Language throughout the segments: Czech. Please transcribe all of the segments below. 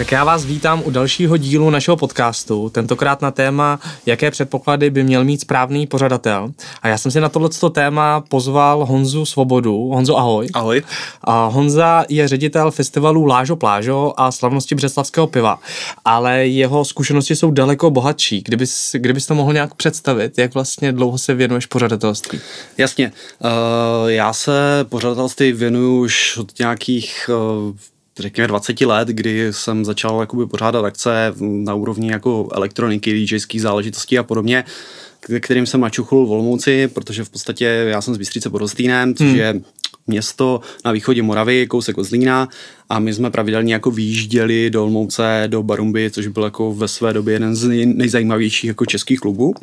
Tak já vás vítám u dalšího dílu našeho podcastu, tentokrát na téma, jaké předpoklady by měl mít správný pořadatel. A já jsem si na tohleto téma pozval Honzu Svobodu. Honzo, ahoj. Ahoj. A Honza je ředitel festivalu Lážo Plážo a slavnosti Břeslavského piva, ale jeho zkušenosti jsou daleko bohatší. Kdybys, kdybys to mohl nějak představit, jak vlastně dlouho se věnuješ pořadatelství? Jasně. Uh, já se pořadatelství věnuju už od nějakých uh, řekněme 20 let, kdy jsem začal jakoby pořádat akce na úrovni jako elektroniky, DJských záležitostí a podobně, kterým jsem načuchl v Olomouci, protože v podstatě já jsem z Bystřice pod Hostýnem, což hmm. je město na východě Moravy, kousek od Zlína a my jsme pravidelně jako vyjížděli do Olmouce, do Barumby, což byl jako ve své době jeden z nejzajímavějších jako českých klubů.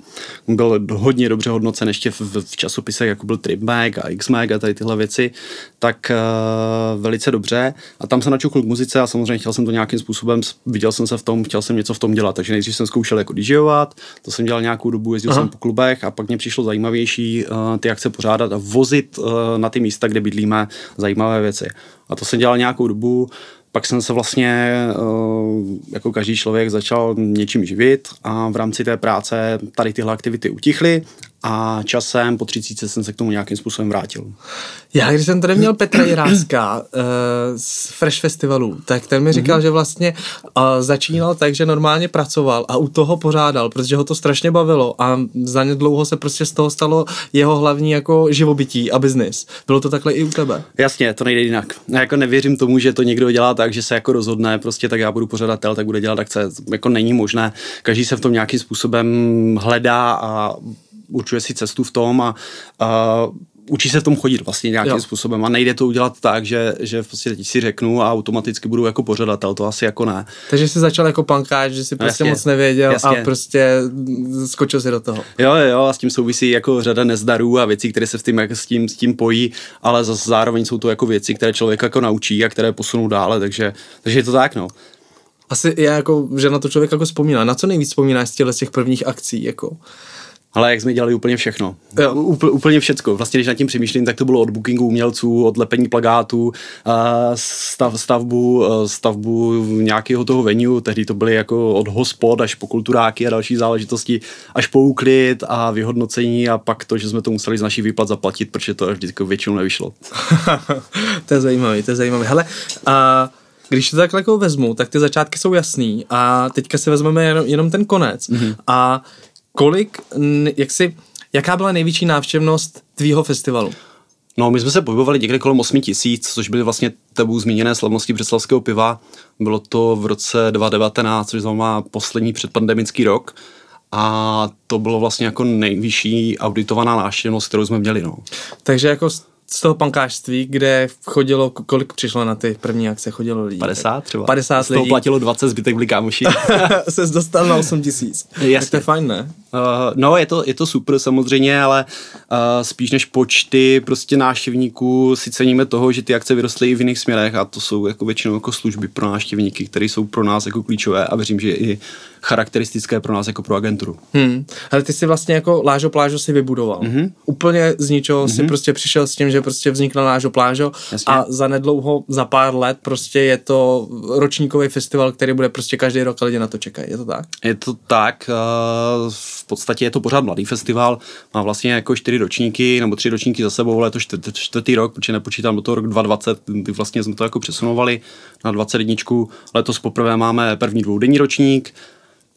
Byl hodně dobře hodnocen ještě v, v časopisech, jako byl Tripmag a Xmag a tady tyhle věci, tak uh, velice dobře. A tam se načukl k muzice a samozřejmě chtěl jsem to nějakým způsobem, viděl jsem se v tom, chtěl jsem něco v tom dělat, takže nejdřív jsem zkoušel jako DJovat, to jsem dělal nějakou dobu, jezdil Aha. jsem po klubech a pak mě přišlo zajímavější uh, ty akce pořádat a vozit uh, na ty místa, kde bydlíme, zajímavé věci. A to jsem dělal nějakou dobu, pak jsem se vlastně jako každý člověk začal něčím živit a v rámci té práce tady tyhle aktivity utichly a časem po třicíce jsem se k tomu nějakým způsobem vrátil. Já, když jsem tady měl Petra Jiráska uh, z Fresh Festivalu, tak ten mi říkal, mm-hmm. že vlastně uh, začínal tak, že normálně pracoval a u toho pořádal, protože ho to strašně bavilo a za ně dlouho se prostě z toho stalo jeho hlavní jako živobytí a biznis. Bylo to takhle i u tebe? Jasně, to nejde jinak. Já jako nevěřím tomu, že to někdo dělá tak, že se jako rozhodne, prostě tak já budu pořadatel, tak bude dělat akce. Jako není možné. Každý se v tom nějakým způsobem hledá a určuje si cestu v tom a, a učí se v tom chodit vlastně nějakým jo. způsobem a nejde to udělat tak, že, že prostě teď si řeknu a automaticky budu jako pořadatel, to asi jako ne. Takže jsi začal jako pankáč, že si no, prostě jasně, moc nevěděl jasně. a prostě skočil si do toho. Jo, jo, a s tím souvisí jako řada nezdarů a věcí, které se v tím, jako s, tím, s tím pojí, ale zase zároveň jsou to jako věci, které člověk jako naučí a které posunou dále, takže, takže je to tak, no. Asi já jako, že na to člověk jako vzpomíná. Na co nejvíc vzpomínáš z těch prvních akcí? Jako? Ale jak jsme dělali úplně všechno. Úpl, úplně všecko. Vlastně, když nad tím přemýšlím, tak to bylo od bookingu umělců, od lepení plagátů, stav, stavbu, stavbu nějakého toho venue, tehdy to byly jako od hospod až po kulturáky a další záležitosti, až po úklid a vyhodnocení a pak to, že jsme to museli z naší výplat zaplatit, protože to vždycky jako většinou nevyšlo. to je zajímavé, to je zajímavé. Hele, a když to takhle jako vezmu, tak ty začátky jsou jasný a teďka si vezmeme jenom, jenom ten konec. Mm-hmm. A kolik, jak si, jaká byla největší návštěvnost tvýho festivalu? No, my jsme se pohybovali někde kolem 8 tisíc, což byly vlastně tebou zmíněné slavnosti břeslavského piva. Bylo to v roce 2019, což znamená poslední předpandemický rok. A to bylo vlastně jako nejvyšší auditovaná návštěvnost, kterou jsme měli. No. Takže jako z toho pankářství, kde chodilo, kolik přišlo na ty první akce, chodilo lidí? 50 třeba. 50 z toho lidí. platilo 20, zbytek byli kámoši. se dostal na 8 tisíc. Tak to je fajn, ne? Uh, no, je to, je to super samozřejmě, ale uh, spíš než počty prostě návštěvníků si ceníme toho, že ty akce vyrostly i v jiných směrech a to jsou jako většinou jako služby pro návštěvníky, které jsou pro nás jako klíčové a věřím, že i charakteristické pro nás jako pro agenturu. Hmm. Ale ty si vlastně jako Lážo Plážo si vybudoval. Mm-hmm. Úplně z ničeho mm-hmm. si mhm. prostě přišel s tím, že prostě vznikla Lážo Plážo Jasně. a za nedlouho, za pár let prostě je to ročníkový festival, který bude prostě každý rok a lidi na to čekají. Je to tak? Je to tak. v podstatě je to pořád mladý festival. Má vlastně jako čtyři ročníky nebo tři ročníky za sebou, ale je to čtvrtý, čtvrtý rok, protože nepočítám do toho rok 2020, kdy vlastně jsme to jako přesunovali na 21. Letos poprvé máme první dvoudenní ročník,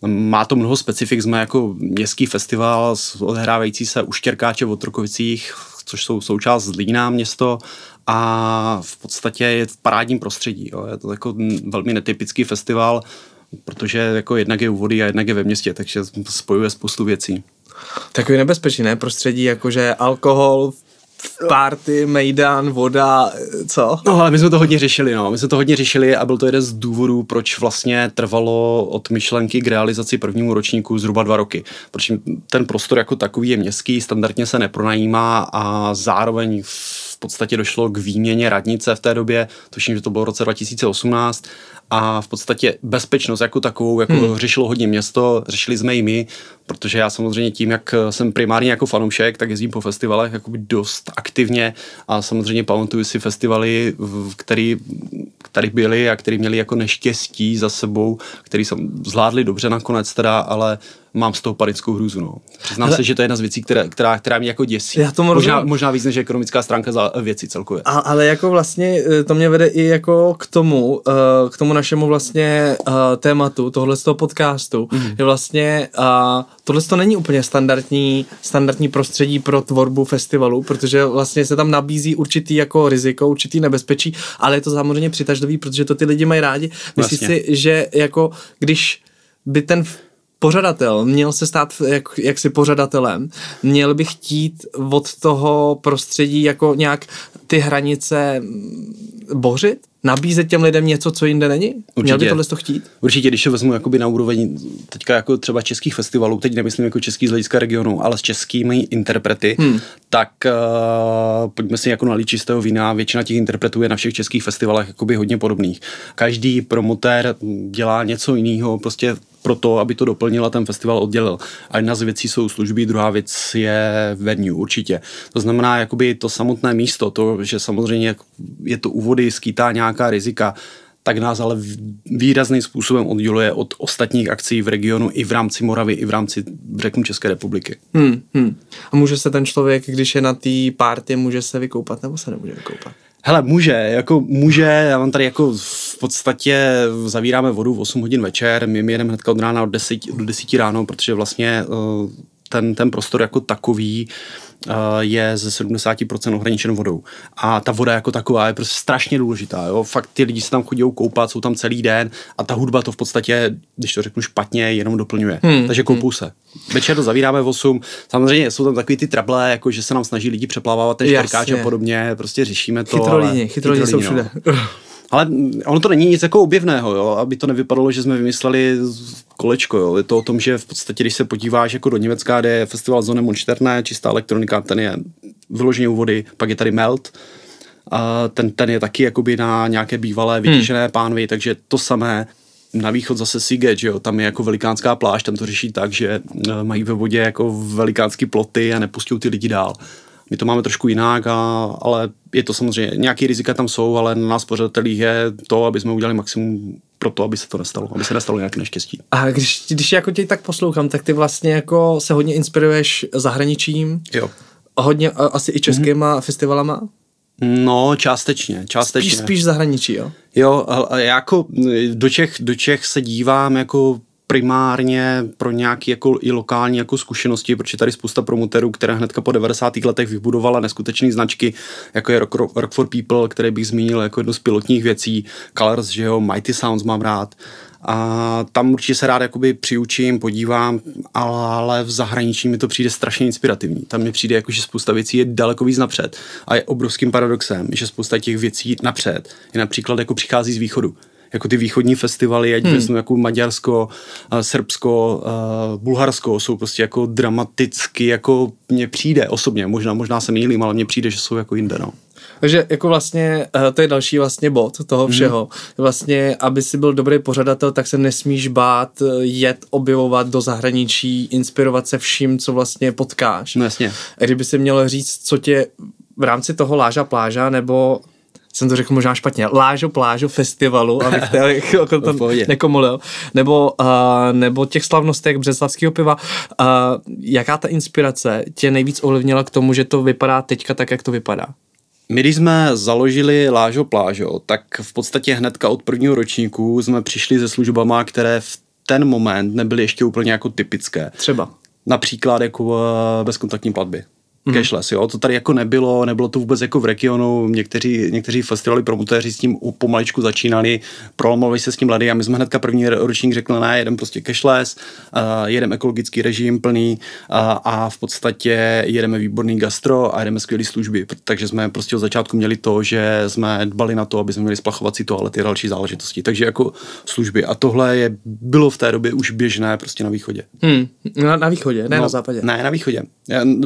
má to mnoho specifik, jsme jako městský festival odehrávající se u Štěrkáče v Otrokovicích, což jsou součást Zlína město a v podstatě je v parádním prostředí. Jo. Je to jako velmi netypický festival, protože jako jednak je u vody a jednak je ve městě, takže spojuje spoustu věcí. Takový nebezpečný, ne? Prostředí jakože alkohol, party, mejdan, voda, co? No ale my jsme to hodně řešili, no. My jsme to hodně řešili a byl to jeden z důvodů, proč vlastně trvalo od myšlenky k realizaci prvnímu ročníku zhruba dva roky. Proč ten prostor jako takový je městský, standardně se nepronajímá a zároveň v podstatě došlo k výměně radnice v té době, tuším, že to bylo v roce 2018 a v podstatě bezpečnost jako takovou jako hmm. řešilo hodně město, řešili jsme i my, protože já samozřejmě tím, jak jsem primárně jako fanoušek, tak jezdím po festivalech jakoby dost aktivně a samozřejmě pamatuju si festivaly, který, který byly a který měli jako neštěstí za sebou, který jsem zvládli dobře nakonec teda, ale mám z toho panickou hrůzu. No. Přiznám Ale... se, že to je jedna z věcí, která, která, která mě jako děsí. Já tomu možná, možná víc než ekonomická stránka za věci celkově. A, ale jako vlastně eh, to mě vede i jako k tomu, uh, k tomu našemu vlastně uh, tématu tohle z toho podcastu, mm. že vlastně tohle to není úplně standardní, standardní prostředí pro tvorbu festivalu, protože vlastně se tam nabízí určitý jako riziko, určitý nebezpečí, ale je to samozřejmě přitažlivý, protože to ty lidi mají rádi. Myslím si, že jako když by ten pořadatel měl se stát jak, jaksi pořadatelem, měl by chtít od toho prostředí jako nějak ty hranice bořit? Nabízet těm lidem něco, co jinde není? Určitě. Měl by tohle to chtít? Určitě, když se vezmu jakoby na úroveň teďka jako třeba českých festivalů, teď nemyslím jako český z hlediska regionu, ale s českými interprety, hmm. tak uh, pojďme si jako nalít čistého vína, většina těch interpretů je na všech českých festivalech jakoby hodně podobných. Každý promotér dělá něco jiného, prostě pro to, aby to doplnila ten festival oddělil. A jedna z věcí jsou služby, druhá věc je venue, určitě. To znamená, jakoby to samotné místo, to, že samozřejmě je to úvody, skýtá nějaká rizika, tak nás ale výrazným způsobem odděluje od ostatních akcí v regionu i v rámci Moravy, i v rámci, řeknu, České republiky. Hmm, hmm. A může se ten člověk, když je na té párty, může se vykoupat nebo se nemůže vykoupat? Hele, může, jako může, já mám tady jako v podstatě zavíráme vodu v 8 hodin večer, my, my jedeme hnedka od rána od 10 do 10 ráno, protože vlastně uh, ten, ten prostor jako takový je ze 70% ohraničen vodou. A ta voda jako taková je prostě strašně důležitá. Jo? Fakt ty lidi se tam chodí koupat, jsou tam celý den a ta hudba to v podstatě, když to řeknu špatně, jenom doplňuje. Hmm. Takže koupou hmm. se. Večer to zavíráme v 8. Samozřejmě jsou tam takový ty trable, jako že se nám snaží lidi přeplávat ten šperkáč a podobně, prostě řešíme to. Chytrolíni, chytrolíni jsou všude. No. Ale ono to není nic jako objevného, jo? aby to nevypadalo, že jsme vymysleli kolečko. Jo? Je to o tom, že v podstatě, když se podíváš jako do Německa, kde je festival Zone Monšterne, čistá elektronika, ten je vyloženě u vody, pak je tady Melt, a ten, ten je taky jakoby na nějaké bývalé vytěžené hmm. pánvy, takže to samé na východ zase Siget, že jo, tam je jako velikánská pláž, tam to řeší tak, že e, mají ve vodě jako velikánský ploty a nepustí ty lidi dál. My to máme trošku jinak, a, ale je to samozřejmě, nějaký rizika tam jsou, ale na nás pořadatelích je to, aby jsme udělali maximum pro to, aby se to nestalo, aby se nestalo nějaké neštěstí. A když, když jako tě tak poslouchám, tak ty vlastně jako se hodně inspiruješ zahraničím. Jo. Hodně asi i českýma mm-hmm. festivalama. No, částečně, částečně. Spíš, spíš zahraničí, jo? Jo, a jako do Čech, do Čech se dívám jako primárně pro nějaké jako i lokální jako zkušenosti, protože tady spousta promotérů, které hnedka po 90. letech vybudovala neskutečné značky, jako je Rock, Rock for People, které bych zmínil jako jednu z pilotních věcí, Colors, že jo, Mighty Sounds mám rád, a tam určitě se rád jakoby přiučím, podívám, ale v zahraničí mi to přijde strašně inspirativní. Tam mi přijde jako, že spousta věcí je daleko víc napřed. A je obrovským paradoxem, že spousta těch věcí napřed je například jako přichází z východu jako ty východní festivaly, ať hmm. vezmu jako Maďarsko, Srbsko, Bulharsko, jsou prostě jako dramaticky, jako mně přijde osobně, možná, možná se mýlím, ale mně přijde, že jsou jako jinde, no. Takže jako vlastně, eh, to je další vlastně bod toho mhm. všeho. Hmm. Vlastně, aby si byl dobrý pořadatel, tak se nesmíš bát eh, jet, objevovat do zahraničí, inspirovat se vším, co vlastně potkáš. No jasně. A kdyby si měl říct, co tě v rámci toho láža pláža nebo jsem to řekl možná špatně, Lážo Plážo festivalu, abych to jako to nekomolil, nebo, uh, nebo těch slavnostech březlavského piva. Uh, jaká ta inspirace tě nejvíc ovlivnila k tomu, že to vypadá teďka tak, jak to vypadá? My, když jsme založili Lážo Plážo, tak v podstatě hnedka od prvního ročníku jsme přišli se službama, které v ten moment nebyly ještě úplně jako typické. Třeba? Například jako bezkontaktní platby mm. cashless, jo, to tady jako nebylo, nebylo to vůbec jako v regionu, někteří, někteří festivaly promotéři s tím pomaličku začínali, prolomovali se s tím ledy a my jsme hnedka první ročník řekli, ne, jedem prostě cashless, uh, jedeme ekologický režim plný uh, a v podstatě jedeme výborný gastro a jedeme skvělé služby, takže jsme prostě od začátku měli to, že jsme dbali na to, aby jsme měli splachovací toalety a další záležitosti, takže jako služby a tohle je, bylo v té době už běžné prostě na východě. Hmm. Na, na východě, ne no, na západě. Ne, na východě.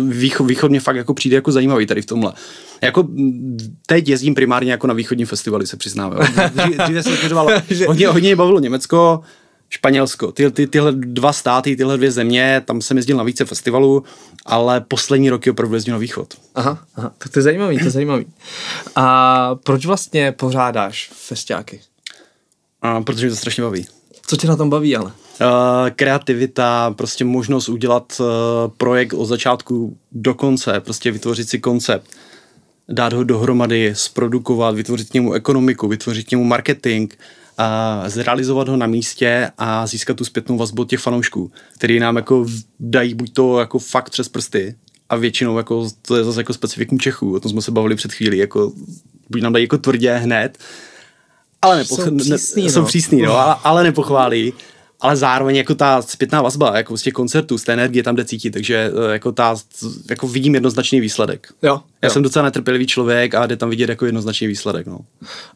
Výcho, výcho východ mě fakt jako přijde jako zajímavý tady v tomhle. Jako teď jezdím primárně jako na východní festivaly, se přiznám. Dříve se hodně, hodně bavilo Německo, Španělsko. Ty, ty, tyhle dva státy, tyhle dvě země, tam jsem jezdil na více festivalů, ale poslední roky opravdu jezdil na východ. Aha, aha, tak to je zajímavý, to je zajímavý. A proč vlastně pořádáš festiáky? A, protože mě to strašně baví. Co tě na tom baví, ale? Uh, kreativita, prostě možnost udělat uh, projekt od začátku do konce, prostě vytvořit si koncept, dát ho dohromady, zprodukovat, vytvořit k němu ekonomiku, vytvořit k němu marketing, a zrealizovat ho na místě a získat tu zpětnou vazbu od těch fanoušků, který nám jako dají buď to jako fakt přes prsty a většinou jako to je zase jako specifikum Čechů, o tom jsme se bavili před chvílí, jako buď nám dají jako tvrdě hned, ale nepoch- jsou přísný, ne, no. jsou přísný no, ale, ale nepochválí ale zároveň jako ta zpětná vazba, jako z těch koncertů, z té energie tam jde cítit, takže eh, jako ta, jako vidím jednoznačný výsledek. Jo, Já jo. jsem docela netrpělivý člověk a jde tam vidět jako jednoznačný výsledek, no.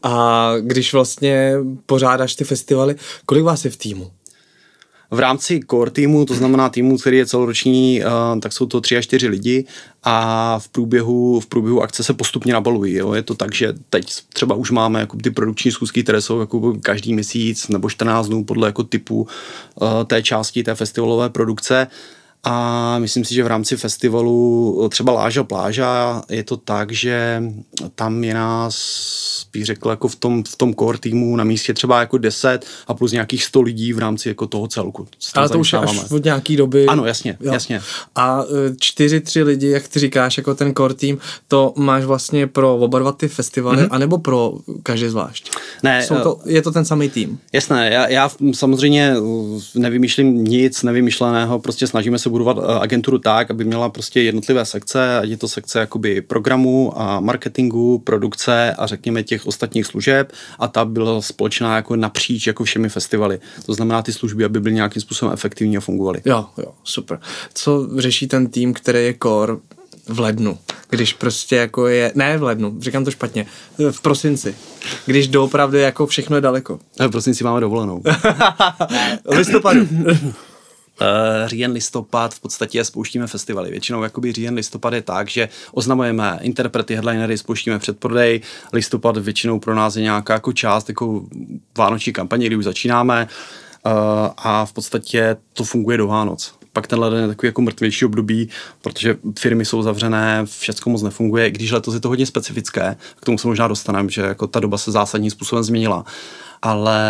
A když vlastně pořádáš ty festivaly, kolik vás je v týmu? V rámci core týmu, to znamená týmu, který je celoroční, uh, tak jsou to tři až čtyři lidi a v průběhu, v průběhu akce se postupně nabalují. Jo. Je to tak, že teď třeba už máme jako ty produkční schůzky, které jsou jako každý měsíc nebo 14 dnů podle jako typu uh, té části té festivalové produkce. A myslím si, že v rámci festivalu třeba Láža Pláža je to tak, že tam je nás bych řekl, jako v tom, v tom core týmu na místě třeba jako 10 a plus nějakých 100 lidí v rámci jako toho celku. Ale to už je až od nějaký doby. Ano, jasně, jo. jasně. A e, čtyři, tři lidi, jak ty říkáš, jako ten core tým, to máš vlastně pro oba dva ty festivaly, mm-hmm. anebo pro každý zvlášť? Ne. Jsou to, je to ten samý tým? Jasné, já, já samozřejmě nevymýšlím nic nevymyšleného, prostě snažíme se budovat e, agenturu tak, aby měla prostě jednotlivé sekce, ať je to sekce jakoby programu a marketingu, produkce a řekněme těch těch ostatních služeb a ta byla společná jako napříč jako všemi festivaly. To znamená ty služby, aby byly nějakým způsobem efektivní a fungovaly. Jo, jo, super. Co řeší ten tým, který je core v lednu, když prostě jako je, ne v lednu, říkám to špatně, v prosinci, když doopravdy jako všechno je daleko. V prosinci máme dovolenou. listopadu. Uh, říjen, listopad v podstatě spouštíme festivaly. Většinou jakoby říjen, listopad je tak, že oznamujeme interprety, headlinery, spouštíme předprodej. Listopad většinou pro nás je nějaká jako část jako vánoční kampaně, kdy už začínáme uh, a v podstatě to funguje do Vánoc pak ten leden je takový jako mrtvější období, protože firmy jsou zavřené, všechno moc nefunguje, když letos je to hodně specifické, k tomu se možná dostaneme, že jako ta doba se zásadním způsobem změnila ale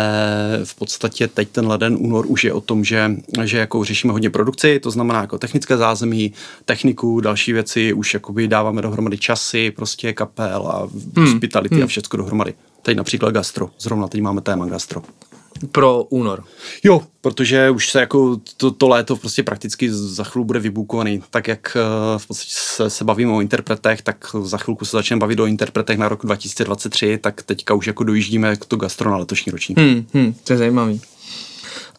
v podstatě teď ten leden, únor už je o tom, že, že jako řešíme hodně produkci, to znamená jako technické zázemí, techniku, další věci, už jakoby dáváme dohromady časy, prostě kapel a hmm. hospitality hmm. a všechno dohromady. Teď například gastro, zrovna teď máme téma gastro pro únor. Jo, protože už se jako to, to léto prostě prakticky za chvíli bude vybukovaný. Tak jak uh, v podstatě se, se bavíme o interpretech, tak za chvilku se začneme bavit o interpretech na rok 2023, tak teďka už jako dojíždíme k to gastro na letošní ročník. Hmm, hmm, to je zajímavý.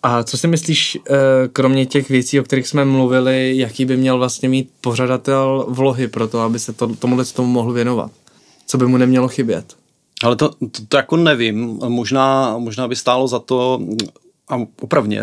A co si myslíš, eh, kromě těch věcí, o kterých jsme mluvili, jaký by měl vlastně mít pořadatel vlohy pro to, aby se to, tomuhle tomu mohl věnovat? Co by mu nemělo chybět? Ale to, to, to jako nevím. Možná, možná by stálo za to, a opravně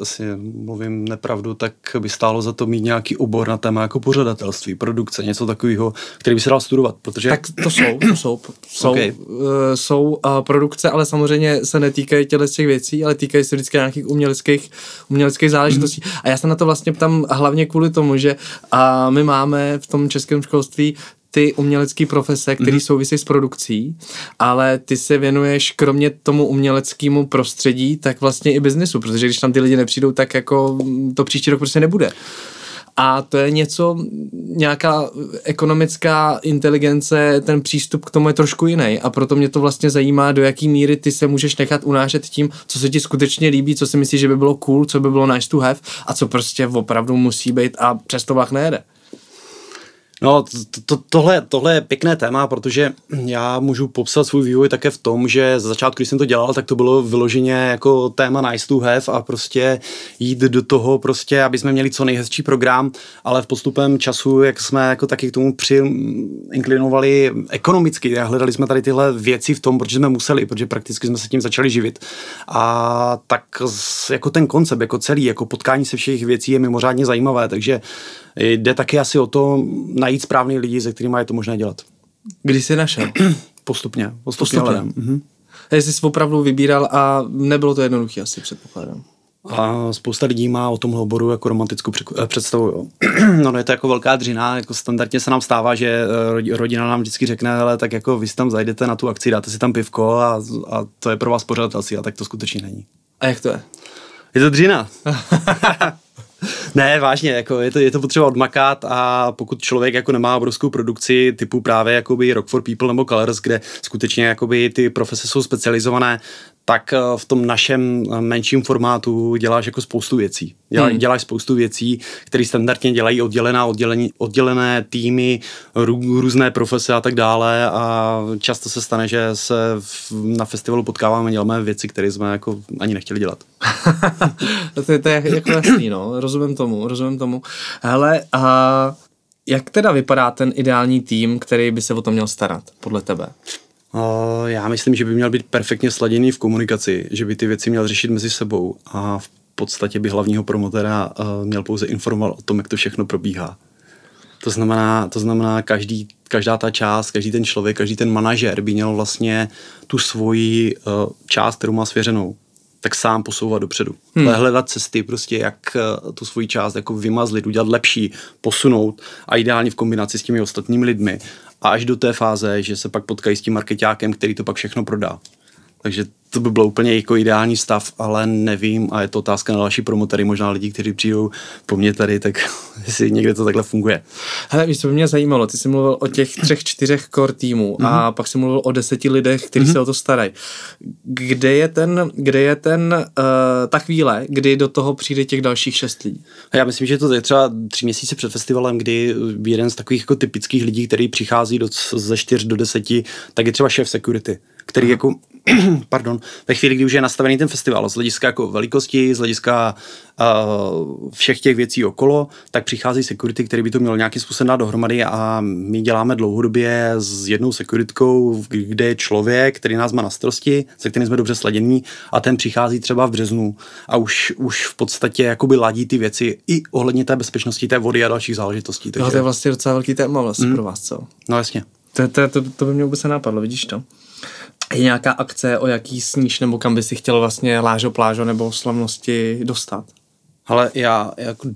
asi mluvím nepravdu, tak by stálo za to mít nějaký obor na téma jako pořadatelství, produkce, něco takového, který by se dal studovat, protože... Tak to jsou, to jsou, jsou, okay. uh, jsou uh, produkce, ale samozřejmě se netýkají těle z těch věcí, ale týkají se vždycky nějakých uměleckých, uměleckých záležitostí. Mm-hmm. A já se na to vlastně ptám hlavně kvůli tomu, že uh, my máme v tom českém školství ty umělecké profese, které mm-hmm. souvisí s produkcí, ale ty se věnuješ kromě tomu uměleckému prostředí, tak vlastně i biznesu, protože když tam ty lidi nepřijdou, tak jako to příští rok prostě nebude. A to je něco, nějaká ekonomická inteligence, ten přístup k tomu je trošku jiný. A proto mě to vlastně zajímá, do jaký míry ty se můžeš nechat unášet tím, co se ti skutečně líbí, co si myslíš, že by bylo cool, co by bylo nice to have a co prostě opravdu musí být a přesto vlak nejede. No, to, to, tohle, tohle je pěkné téma, protože já můžu popsat svůj vývoj také v tom, že za začátku, když jsem to dělal, tak to bylo vyloženě jako téma nice to have a prostě jít do toho prostě, aby jsme měli co nejhezčí program, ale v postupem času, jak jsme jako taky k tomu přiinklinovali ekonomicky a hledali jsme tady tyhle věci v tom, protože jsme museli, protože prakticky jsme se tím začali živit. A tak jako ten koncept, jako celý, jako potkání se všech věcí je mimořádně zajímavé, takže Jde taky asi o to najít správný lidi, se kterými je to možné dělat. Kdy jsi našel? postupně. Postupně. postupně. Mhm. Jsi jsi opravdu vybíral a nebylo to jednoduché asi, předpokládám. A spousta lidí má o tomhle oboru jako romantickou eh, představu. Jo. no, je to jako velká dřina, jako standardně se nám stává, že eh, rodina nám vždycky řekne, ale tak jako vy tam zajdete na tu akci, dáte si tam pivko a, a to je pro vás pořadatelství a tak to skutečně není. A jak to je? Je to dřina. ne, vážně, jako je to, je to potřeba odmakat a pokud člověk jako nemá obrovskou produkci typu právě jakoby Rock for People nebo Colors, kde skutečně jakoby ty profese jsou specializované, tak eh, v tom našem eh, menším formátu děláš jako spoustu věcí. Dělá, hmm. Děláš spoustu věcí, které standardně dělají oddělená, oddělený, oddělené týmy, rů, různé profese a tak dále a často se stane, že se v, na festivalu potkáváme, děláme věci, které jsme jako ani nechtěli dělat. to, je, to je jako jasný, no, rozumím tomu, rozumím tomu. Hele, a jak teda vypadá ten ideální tým, který by se o to měl starat, podle tebe? Já myslím, že by měl být perfektně sladěný v komunikaci, že by ty věci měl řešit mezi sebou a v podstatě by hlavního promotéra měl pouze informovat o tom, jak to všechno probíhá. To znamená, to znamená každý, každá ta část, každý ten člověk, každý ten manažer by měl vlastně tu svoji část, kterou má svěřenou, tak sám posouvat dopředu. Hmm. hledat cesty, prostě jak tu svoji část jako vymazlit, udělat lepší, posunout a ideálně v kombinaci s těmi ostatními lidmi a až do té fáze, že se pak potkají s tím marketákem, který to pak všechno prodá. Takže to by bylo úplně jako ideální stav, ale nevím a je to otázka na další promotory, možná lidi, kteří přijdou po mně tady, tak jestli někde to takhle funguje. Hele, víš, co by mě zajímalo, ty jsi mluvil o těch třech, čtyřech core týmů mm-hmm. a mhm. pak jsi mluvil o deseti lidech, kteří mm-hmm. se o to starají. Kde je ten, kde je ten uh, ta chvíle, kdy do toho přijde těch dalších šest lidí? Já myslím, že to je třeba tři měsíce před festivalem, kdy jeden z takových jako typických lidí, který přichází do, ze čtyř do deseti, tak je třeba šéf security který jako pardon, ve chvíli, kdy už je nastavený ten festival, z hlediska jako velikosti, z hlediska uh, všech těch věcí okolo, tak přichází security, který by to měl nějakým způsobem dát dohromady a my děláme dlouhodobě s jednou securitkou, kde je člověk, který nás má na starosti, se kterým jsme dobře sladění a ten přichází třeba v březnu a už, už v podstatě jakoby ladí ty věci i ohledně té bezpečnosti té vody a dalších záležitostí. Takže... No, to je vlastně docela velký téma vlastně mm. pro vás, co? No jasně. To, to, to, to by mě vůbec napadlo, vidíš to? Je nějaká akce, o jaký sníš, nebo kam by si chtěl vlastně lážo, plážo nebo slavnosti dostat? Ale já jako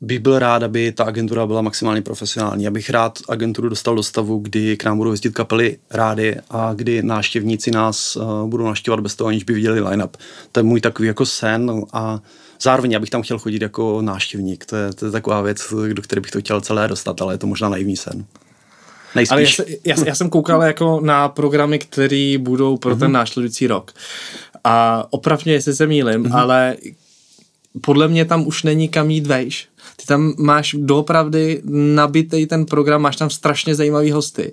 bych byl rád, aby ta agentura byla maximálně profesionální. Já bych rád agenturu dostal do stavu, kdy k nám budou jezdit kapely rády a kdy návštěvníci nás uh, budou naštěvat bez toho, aniž by viděli line-up. To je můj takový jako sen a zároveň já bych tam chtěl chodit jako návštěvník. To je, to je taková věc, do které bych to chtěl celé dostat, ale je to možná naivní sen. Nejspíš. Ale já, já, já jsem koukal jako na programy, které budou pro mm-hmm. ten mhm. následující rok. A opravdu, jestli se mýlim, mm-hmm. ale podle mě tam už není kam jít vejš. Ty tam máš doopravdy nabitý ten program, máš tam strašně zajímavý hosty.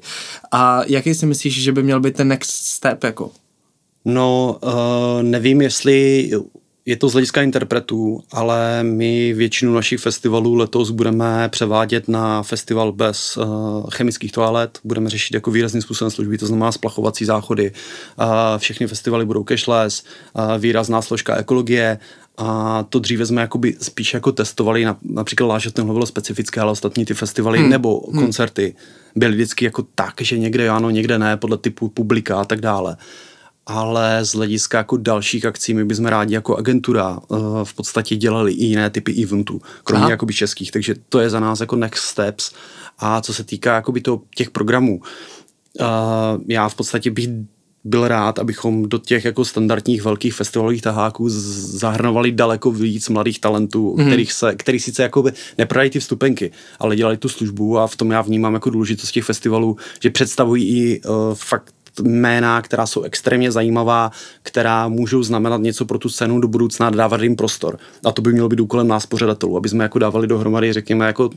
A jaký si myslíš, že by měl být ten next step jako? No, uh, nevím, jestli je to z hlediska interpretů, ale my většinu našich festivalů letos budeme převádět na festival bez uh, chemických toalet. Budeme řešit jako výrazným způsobem služby, to znamená splachovací záchody. Uh, všechny festivaly budou cashless, uh, výrazná složka ekologie a to dříve jsme jakoby spíš jako testovali, na, například Lážet tenhle bylo specifické, ale ostatní ty festivaly hmm. nebo hmm. koncerty byly vždycky jako tak, že někde ano, někde ne, podle typu publika a tak dále ale z hlediska jako dalších akcí my bychom rádi jako agentura uh, v podstatě dělali i jiné typy eventů, kromě Aha. jakoby českých, takže to je za nás jako next steps a co se týká jakoby to, těch programů, uh, já v podstatě bych byl rád, abychom do těch jako standardních velkých festivalových taháků zahrnovali daleko víc mladých talentů, mm. kterých se, který sice jako neprodají ty vstupenky, ale dělali tu službu a v tom já vnímám jako důležitost těch festivalů, že představují i uh, fakt jména, která jsou extrémně zajímavá, která můžou znamenat něco pro tu scénu do budoucna dávat jim prostor. A to by mělo být úkolem nás pořadatelů, aby jsme jako dávali dohromady, řekněme, jako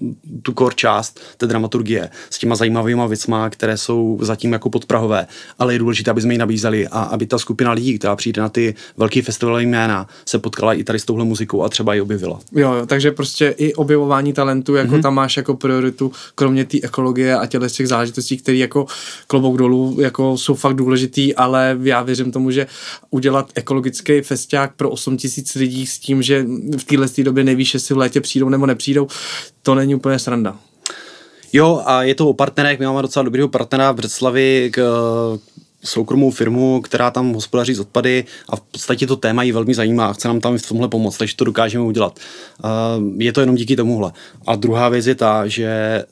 tu core část té dramaturgie s těma zajímavými věcma, které jsou zatím jako podprahové, ale je důležité, aby jsme ji nabízeli a aby ta skupina lidí, která přijde na ty velké festivalové jména, se potkala i tady s touhle muzikou a třeba ji objevila. Jo, jo takže prostě i objevování talentu, jako mm-hmm. tam máš jako prioritu, kromě té ekologie a těle těch záležitostí, které jako klobouk dolů jako jsou jsou fakt důležitý, ale já věřím tomu, že udělat ekologický festiák pro 8 tisíc lidí s tím, že v téhle době nevíš, jestli v létě přijdou nebo nepřijdou, to není úplně sranda. Jo, a je to o partnerech, my máme docela dobrého partnera v Břeclavi, k, soukromou firmu, která tam hospodaří z odpady a v podstatě to téma jí velmi zajímá a chce nám tam v tomhle pomoct, takže to dokážeme udělat. Je to jenom díky tomuhle. A druhá věc je ta, že e,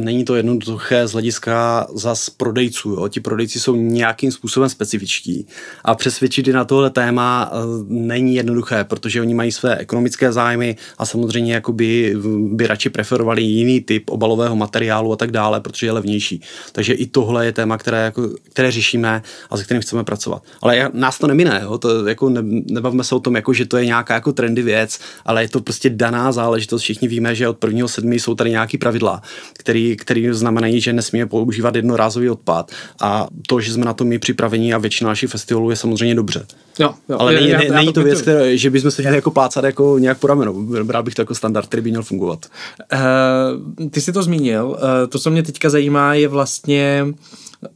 není to jednoduché z hlediska zas prodejců. Jo. Ti prodejci jsou nějakým způsobem specifičtí a přesvědčit je na tohle téma e, není jednoduché, protože oni mají své ekonomické zájmy a samozřejmě jakoby by radši preferovali jiný typ obalového materiálu a tak dále, protože je levnější. Takže i tohle je téma, které, jako, které řešíme řešíme a se kterým chceme pracovat. Ale nás to nemine, jo? To jako ne, nebavme se o tom, jako, že to je nějaká jako trendy věc, ale je to prostě daná záležitost. Všichni víme, že od prvního sedmi jsou tady nějaký pravidla, který, který znamenají, že nesmíme používat jednorázový odpad a to, že jsme na to my připraveni a většina našich festivalů je samozřejmě dobře. Jo, jo, ale není, já, já, není to věc, které, že bychom se měli jako plácat jako nějak po ramenu. Bral bych to jako standard, který by měl fungovat. Uh, ty jsi to zmínil. Uh, to, co mě teďka zajímá, je vlastně